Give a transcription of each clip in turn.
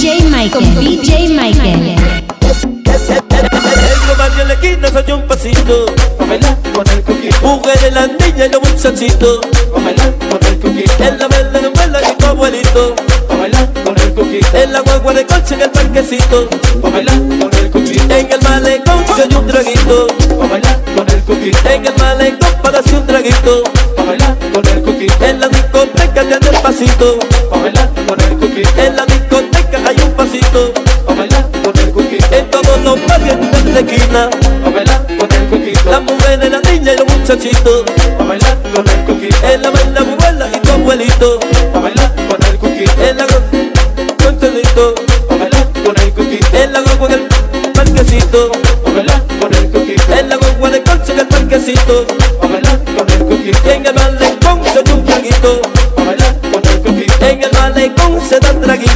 DJ Michael, DJ Michael. En los barrios la esquina soy un pasito. Pa' bailar con el coquito, Mujeres, las niñas y los muchachitos pa' bailar con el coquito, En la verde novela y tu abuelito. Pa' bailar con el coquito, En la guagua de coche en el parquecito. Pa' bailar con el coquito, En el malecón soy un traguito. Pa' bailar con el coquito, En el malecón para hacer un traguito. Pa' discoteca te el pasito. Pa' bailar con el coquito, En la discoteca hay un pasito. Pa' bailar con el coquito, En todos los barrios en la esquina. Pa' bailar con el coquito, Las mujeres, las niñas y los muchachitos. Pa' bailar con el coquito, En la verde abuela y tu abuelito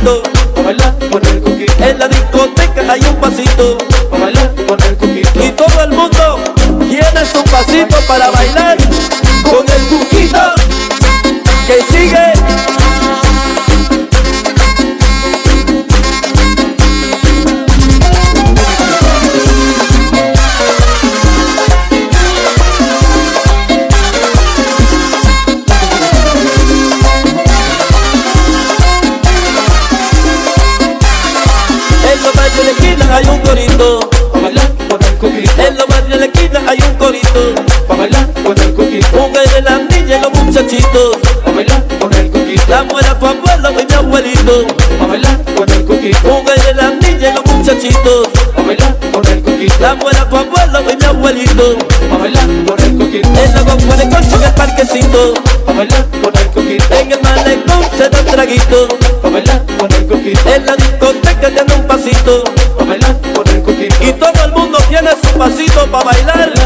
traguito pa' bailar con el coquito, En la discoteca hay un pasito pa' bailar con el coquito. Y todo el mundo tiene su pasito para bailar corito pa' bailar con el coquito, Mujeres, las niñas y los muchachitos. Pa' bailar con el coquito, La muela tu abuelo y mi abuelito. Pa' bailar con el coquito, Mujeres, las niñas y los muchachitos. Pa' bailar con el coquito, La muela tu abuelo y mi abuelito. Pa' bailar con el coquito, En la guagua de coche en el parquecito. Pa' bailar con el coquito, En el malecón se da un traguito. Pa' bailar con el coquito, En la discoteca tiene un pasito. Pa' bailar con el coquito, Y todo el mundo tiene su pasito para bailar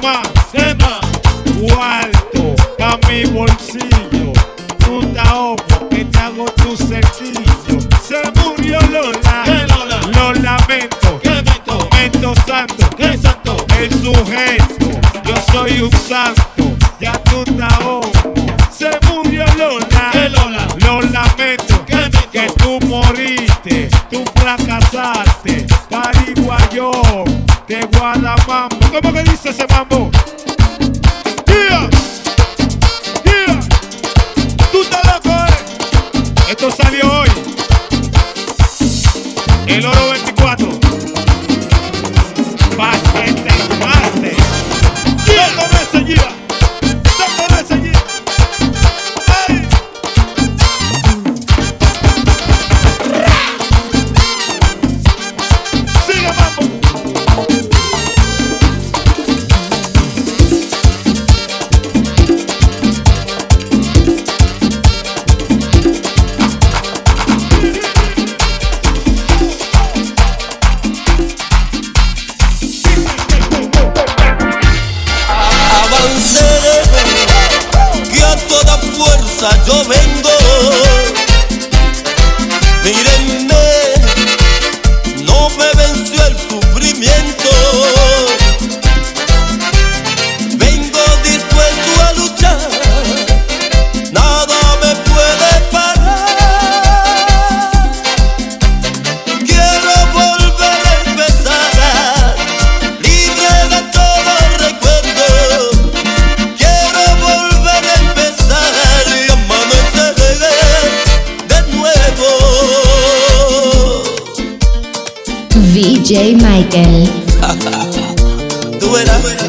Santo más. DJ Michael.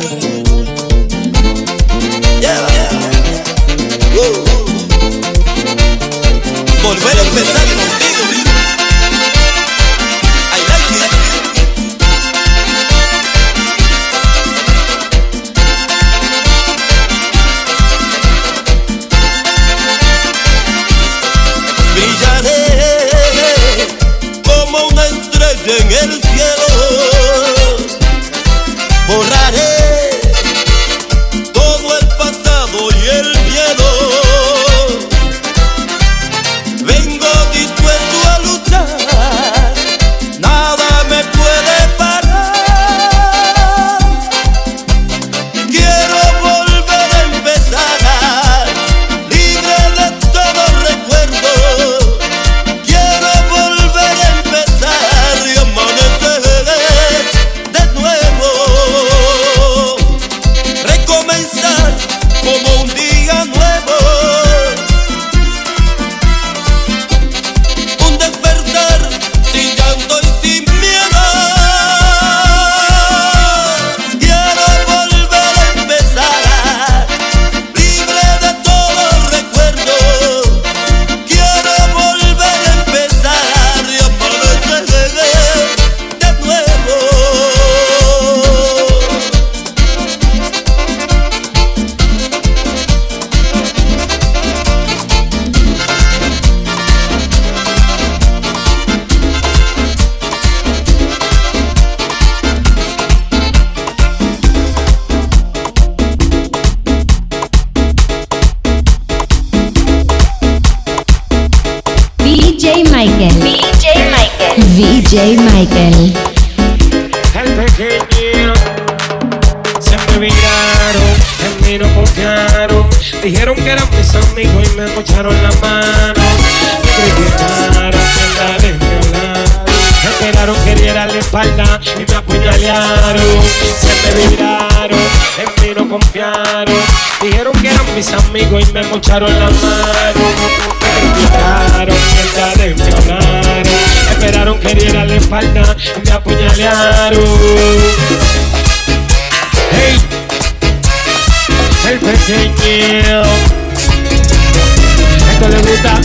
VJ Michael. el pequeño se me viraron, en mí no confiaron. Dijeron que eran mis amigos y me mocharon la mano. Me que hablaron. Esperaron que diera la espalda y me apuñalearon. Se me viraron, en mí no confiaron. Dijeron que eran mis amigos y me mocharon la mano. Me criticaron, que me hablaron. Esperaron que diera la espalda y me apuñalearon. Hey, el pequeño. Esto le gusta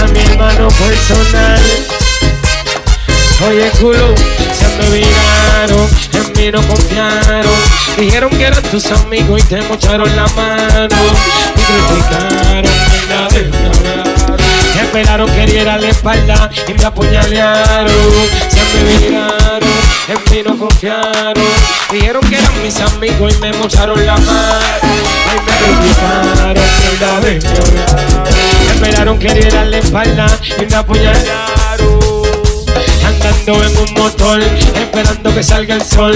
a mi hermano personal. Oye, culo, se me viraron, en mí no confiaron. Dijeron que eran tus amigos y te mocharon la mano. Criticaron, y nadie me hablaron. Esperaron que diera la espalda y me apuñalearon. Se me viraron, en mí no confiaron. Dijeron que eran mis amigos y me mocharon la mano. Ay, me criticaron, me hablaron. Esperaron que diera la espalda y me apuñalearon. En un motor, esperando que salga el sol.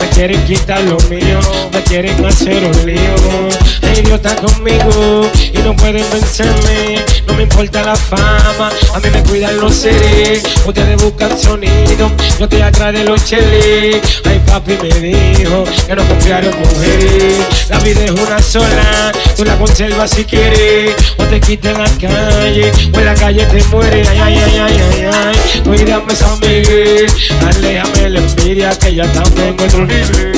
Me quieren quitar lo mío, me quieren hacer un lío. Idiota conmigo y no pueden vencerme. No me importa la fama, a mí me cuidan los seres. Ustedes buscan sonido, yo estoy atrás de los cheles. Ay, papi me dijo que no confiar en mujeres. La vida es una sola, tú la conservas si quieres. O te quitan la calle, o en la calle te mueres. Ay, ay, ay, ay, ay, ay. Cuídame, San Aléjame la envidia que ya también en otro nivel.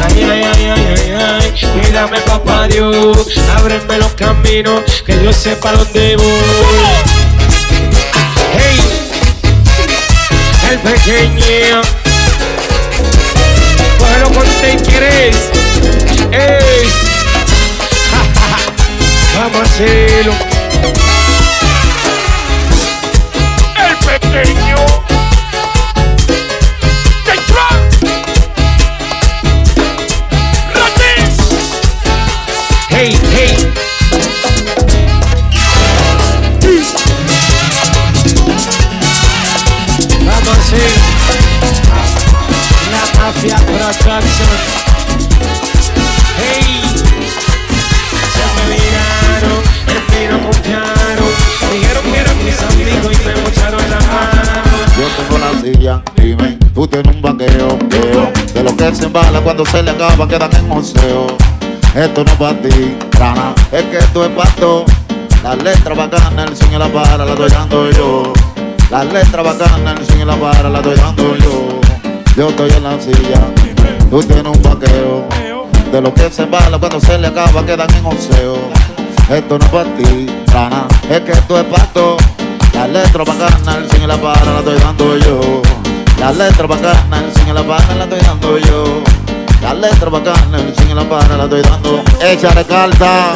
Ay, ay, ay, ay, ay, ay. Cuídame, papá Dios. Ábreme los caminos que yo sepa dónde voy. Hey, el pequeño. Cógelo con te quieres. Ey. Vamos a hacerlo. Cuando se le acaba quedan en museo. Esto no es para ti, rana, es que esto es para todo. Las letras bacanas, el sueño la para, la estoy dando yo. Las letras bacanas, el sueño la para, la estoy dando yo. yo estoy en la silla. Tú tienes un vaqueo. De lo que se embala cuando se le acaba quedan en oseo. Esto no es para ti, rana, es que esto es para todo. La letra bacana, el sin la para la estoy dando yo. La letra bacana, el sin la para la estoy dando yo. La letra bacana, el sin la para la estoy dando. Échale carta.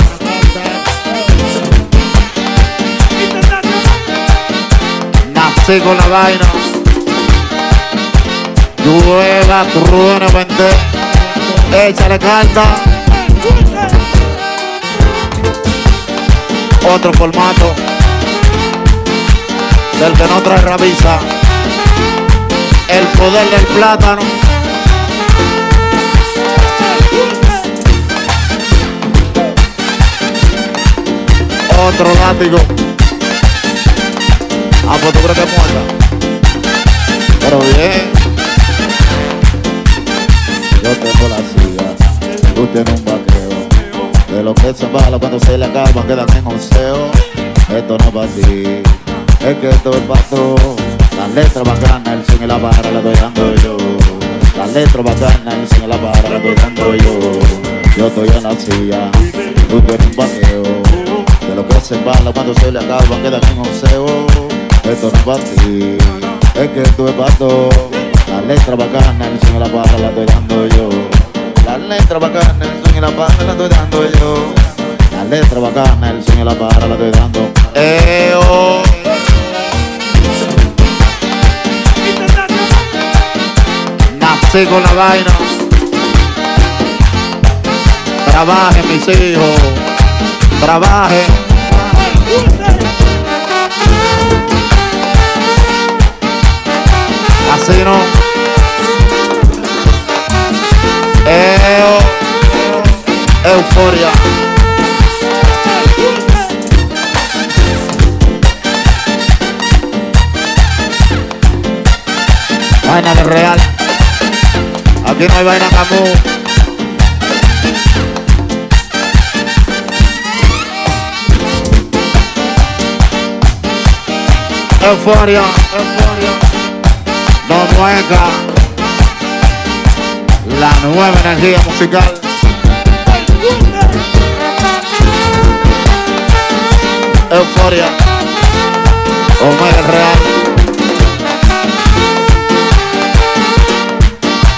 Nací con la vaina. Llueva, truene, vente. Échale carta. Otro formato. Del que no trae rabiza. El poder del plátano. Otro látigo. Ah, pues tú muerta. Pero bien. Yo tengo la silla. Tú tienes un vaqueo. De lo que se embala cuando se le acaba quedan en oseo. Esto no es para ti. Es que esto es para todo. La letra bacana, el sin y la barra la estoy dando yo. La letra bacana, el sin y la barra la estoy dando yo. Yo estoy en la silla. Tú tienes un vaqueo. Lo que se embala cuando se le acaba quedan en oseo. Esto no es para ti, es que esto es para todo. La letra bacana, el son y la barra la estoy dando yo. La letra bacana, el son y la barra la estoy dando yo. La letra bacana, el son y la barra la estoy dando. Eh, oh. Nací con la vaina. Trabajen mis hijos, trabajen. Así no. Eo, euforia. Vaina de real. Aquí no hay vaina camú. Euforia, euforia. No mueca. La nueva energía musical. Euforia. Omega Real.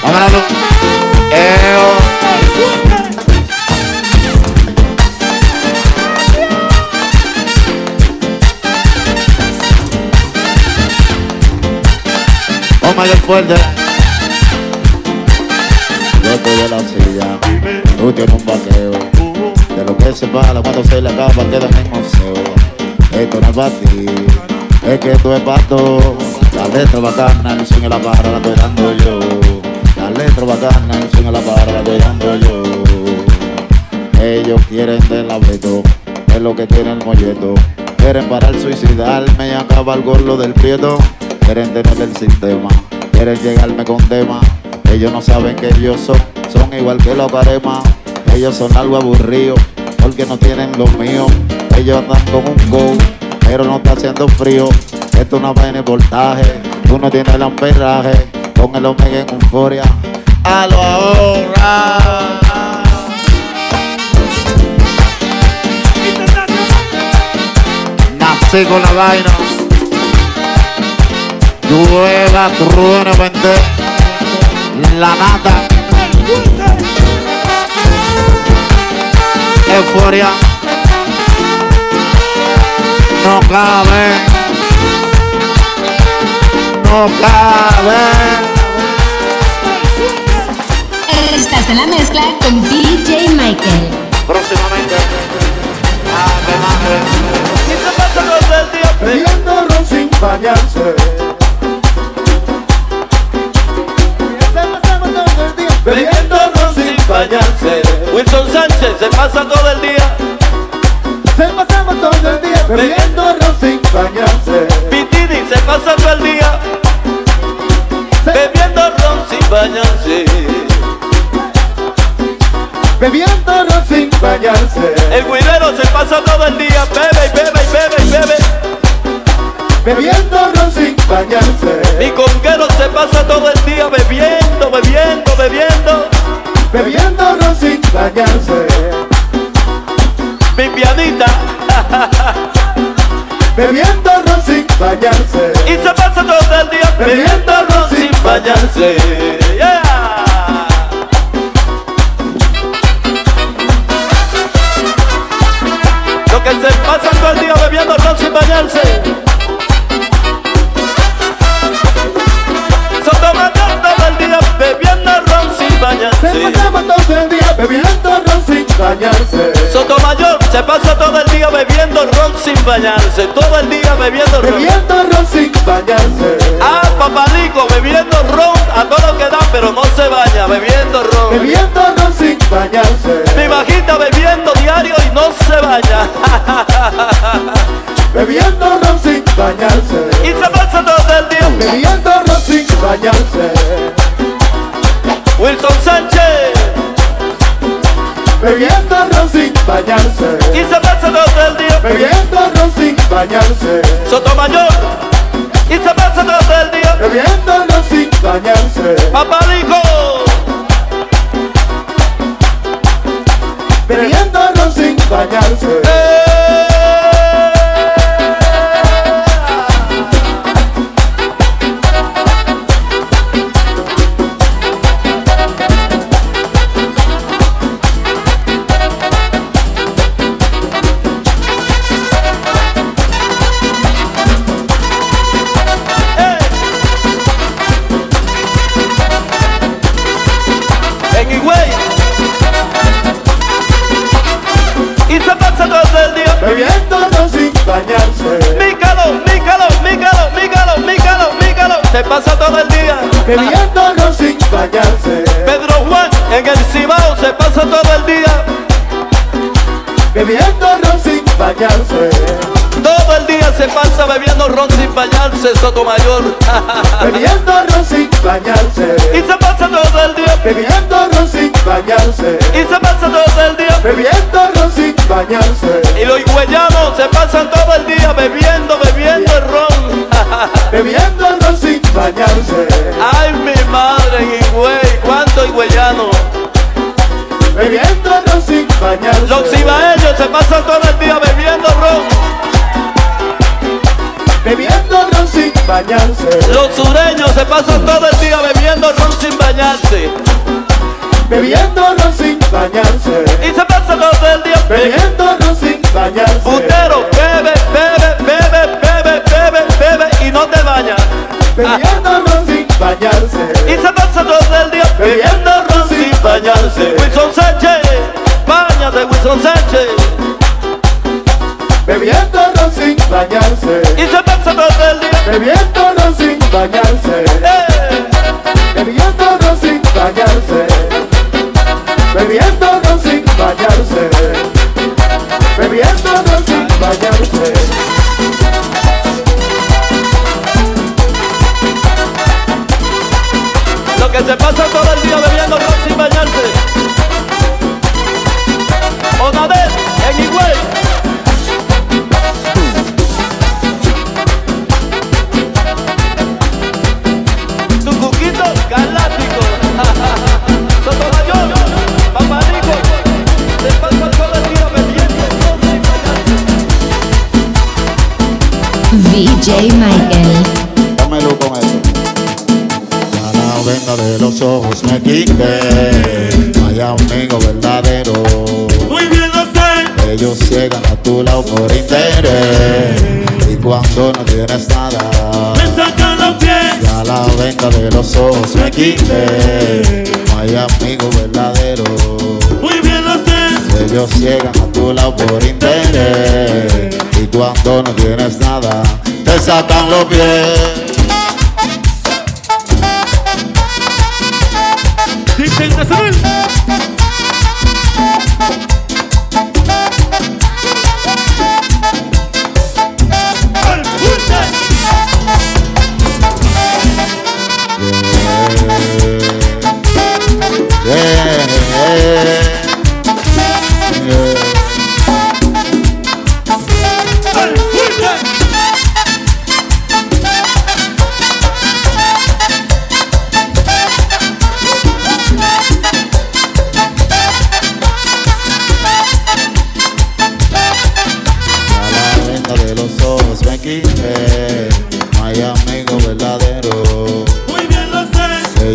Vámonos. Eo. Omega fuerte. Yo estoy en la silla. Tú tienes un vaqueo. De lo que se para cuando se le acaba quedan en museo. Esto no es para ti, es que esto es para todo. La letra bacana, el y la barra la estoy dando yo. La letra bacana, el y la barra la estoy dando yo. Ellos quieren del abeto, es lo que tiene el molleto. Quieren parar suicidarme y acabar con lo del prieto. Quieren tener el sistema, quieren llegarme con tema. Ellos no saben que ellos son, son igual que los caremas. Ellos son algo aburridos, porque no tienen lo mío. Ellos andan con un go, pero no está haciendo frío. Esto no va en el voltaje, tú no tienes el amperaje. Con el omega en euforia, a lo ahora. Nací con la vaina. Llueva, truene, vente. La nata. Euforia. No cabe. No cabe. Estás en la mezcla con DJ Michael. Próximamente. Ave madre. Y se pasa día sin bañarse. Bebiendo ron sin bañarse. Wilson Sánchez se pasa todo el día Se pasamos todo el día bebiendo ron sin bañarse. Pitini se pasa todo el día bebiendo ron sin bañarse. Bebiendo ron sin bañarse. El guirero se pasa todo el día bebe y bebe y bebe y bebe. Bebiendo ron sin bañarse. Mi conguero se pasa todo el Bebiendo ron sin bañarse. Mi pianita. Bebiendo ron sin bañarse. Y se pasa todo el día bebiendo ron sin bañarse. Yeah. Se pasa todo el día bebiendo ron sin bañarse. Todo el día bebiendo ron. Bebiendo ron sin bañarse. Ah, papalico, bebiendo ron a todo lo que da, pero no se baña, bebiendo ron. Bebiendo ron sin bañarse. Mi bajita bebiendo diario y no se baña. Bebiendo ron sin bañarse. Y se pasa todo el día. Bebiendo sin bañarse. Mícalo, mícalo, mícalo, mícalo, mícalo, mícalo. Se pasa todo el día. Bebiendo sin bañarse. Pedro Juan en el Cibao se pasa todo el día. Bebiendo sin bañarse. Todo el día se pasa bebiendo ron sin bañarse, Sotomayor. Bebiendo ron sin bañarse. y se pasa todo el día. Bebiendo ron sin bañarse. Y se pasa todo el día. Bebiendo ron sin bañarse. Y los higüeyanos se pasan todo el día bebiendo, bebiendo el ron. Bebiendo ron sin bañarse. Ay, mi madre Higüey, cuánto higüeyano. Bebiendo ron sin bañarse. Los cibaeños se pasan todo el día bebiendo ron. Bebiendo ron sin bañarse. Los sureños se pasan todo el día bebiendo ron sin bañarse. Bebiendo ron sin bañarse. Y se pasa todo el día bebiendo. Ron sin bañarse. Putero, bebe, bebe, bebe, bebe, bebe, bebe y no te bañas. Bebiendo ron sin bañarse. Y se pasa todo el día bebiendo ron sin bañarse. Wilson Sánchez, bañate Wilson Sánchez. Bebiendo ron sin bañarse. Y se pasa todo el día. Bebiendo ron sin bañarse. Eh, Bebiendo ron sin bañarse. Bebiendo ron sin bañarse. Bebiendo ron sin bañarse. Lo que se pasa todo el día bebiendo ron sin bañarse. Onadet, en Higüey. VJ Michael. Dámelo con eso. A la venda de los ojos me quité. No hay amigo verdadero. Muy bien lo sé. Ellos llegan a tu lado por interés. Y cuando no tienes nada, Me sacan los pies. ya la venda de los ojos me quité. No hay amigo verdadero. Muy bien lo sé. Ellos llegan a tu lado por interés. Y cuando no tienes nada, te sacan los pies. Dicen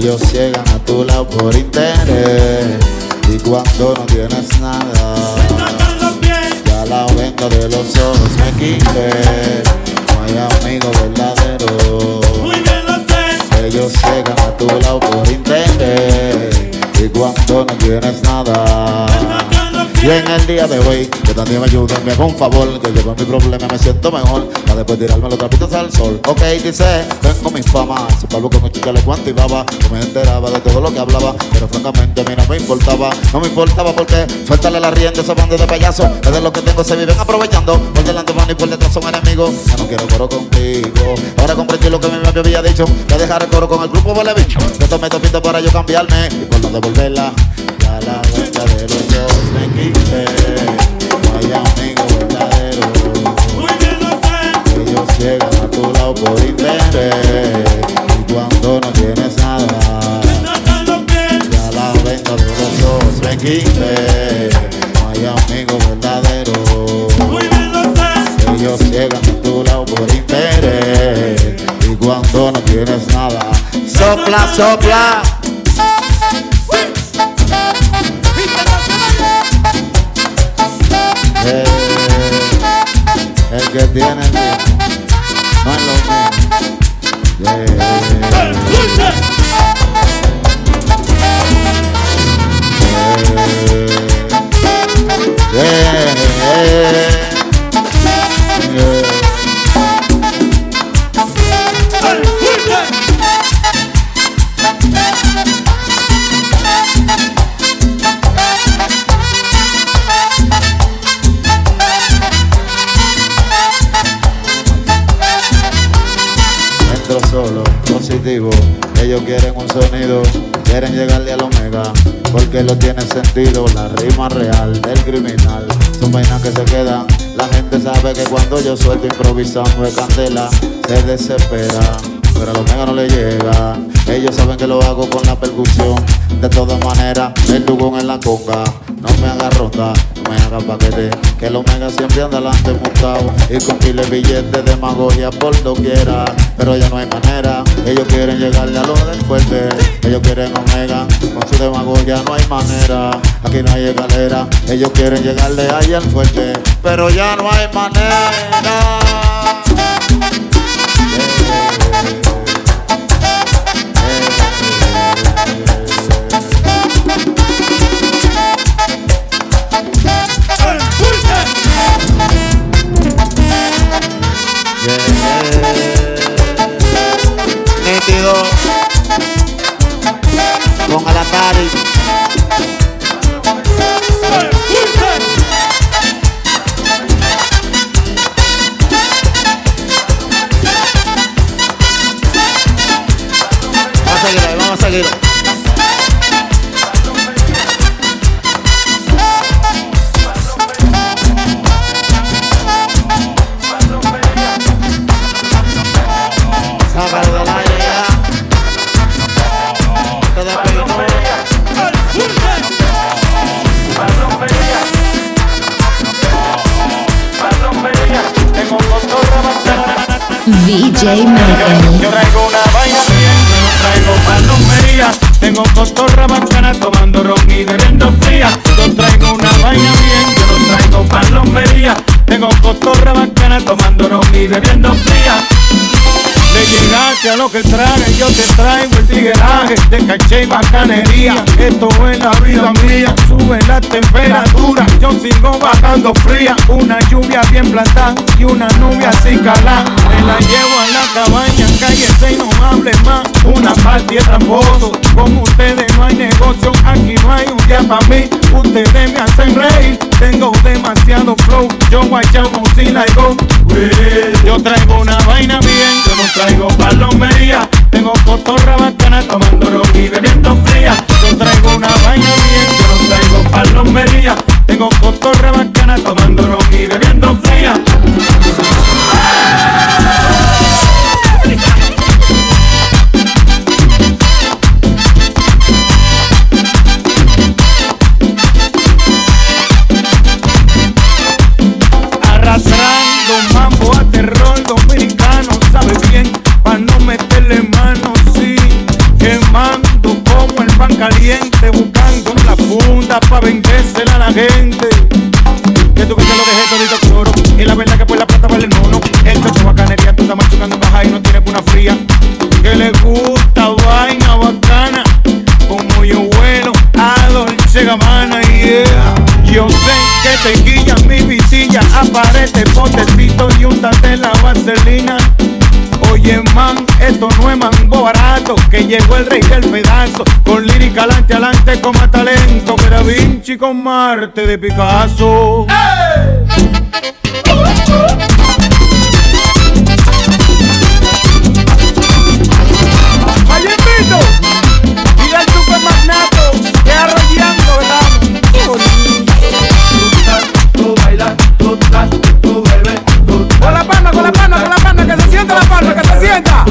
ellos llegan a tu lado por interés y cuando no tienes nada, ya la venda de los ojos me quité. No hay amigo verdadero. Ellos llegan a tu lado por interés y cuando no tienes nada. Y en el día de hoy, que también me ayuden, me hago un favor, que yo con mi problema me siento mejor, para después tirarme los trapitos al sol. Ok, dice, tengo mi fama, si Pablo con chica le cuanto y baba, no me enteraba de todo lo que hablaba, pero francamente a mí no me importaba, no me importaba porque suéltale la rienda a esa banda de payasos, es de lo que tengo se viven aprovechando, por delante van y por detrás son enemigos, ya no quiero coro contigo, ahora comprendí lo que mi mami había dicho, que dejar el coro con el grupo vale bicho, que tomé topito para yo cambiarme, y por no devolverla, la venta de los dos me quité, hay amigo verdadero. Ellos llegan a tu lado por interés. Y cuando no tienes nada Ya la venta de los ojos me quité. Hay amigo verdadero Ellos llegan a tu lado por interés. Y cuando no tienes nada Sopla, sopla la rima real del criminal. Son vainas que se quedan. La gente sabe que cuando yo suelto improvisando de candela, se desespera. Pero a los omega no le llega. Ellos saben que lo hago con la percusión. De todas maneras, el dugón en la conga. No me haga ronda, no me haga paquete. Que el omega siempre anda adelante montado. Y con piles billetes de demagogia por doquiera. Pero ya no hay manera. Ellos quieren llegarle a lo del fuerte. Ellos quieren omega. Con su demagogia no hay manera. Aquí no hay escalera. Ellos quieren llegarle ahí al fuerte. Pero ya no hay manera. Yo traigo una vaina bien, traigo palomería. Tengo cotorra bacana tomando ron y bebiendo fría. Yo traigo una vaina bien, yo traigo palomería. Tengo cotorra bacana tomando ron y bebiendo fría. Le llegaste a lo que traje, yo te traigo el tigueraje de caché y bacanería. Esto es la vida mía, sube la temperatura, yo sigo bajando fría. Una lluvia bien plantada y una nube así calada. Me la llevo a la cabaña, cállese y no hable más. Una de tramposo, con ustedes no hay negocio, aquí no hay un día para mí. Ustedes me hacen reír, tengo demasiado flow, yo guayamo sin la go. Yo traigo una vaina bien, yo no traigo palomería. Tengo cotorra bacana tomando ron y bebiendo fría. Yo traigo una vaina bien, yo no traigo palomería. Tengo cotorra bacana tomando ron y bebiendo no, no. Esto es bacanería, tú estás machucando baja y no tienes una fría. Que le gusta vaina bacana. Como yo vuelo a Dolce Gabbana, yeah. Yo sé que te guilla mi visilla. Aparece potecito y untate la vaselina. Oye, man, esto no es mambo barato. Que llegó el rey del pedazo. Con lírica alante, alante, con más talento. Que Da Vinci con Marte de Picasso. Hacienda.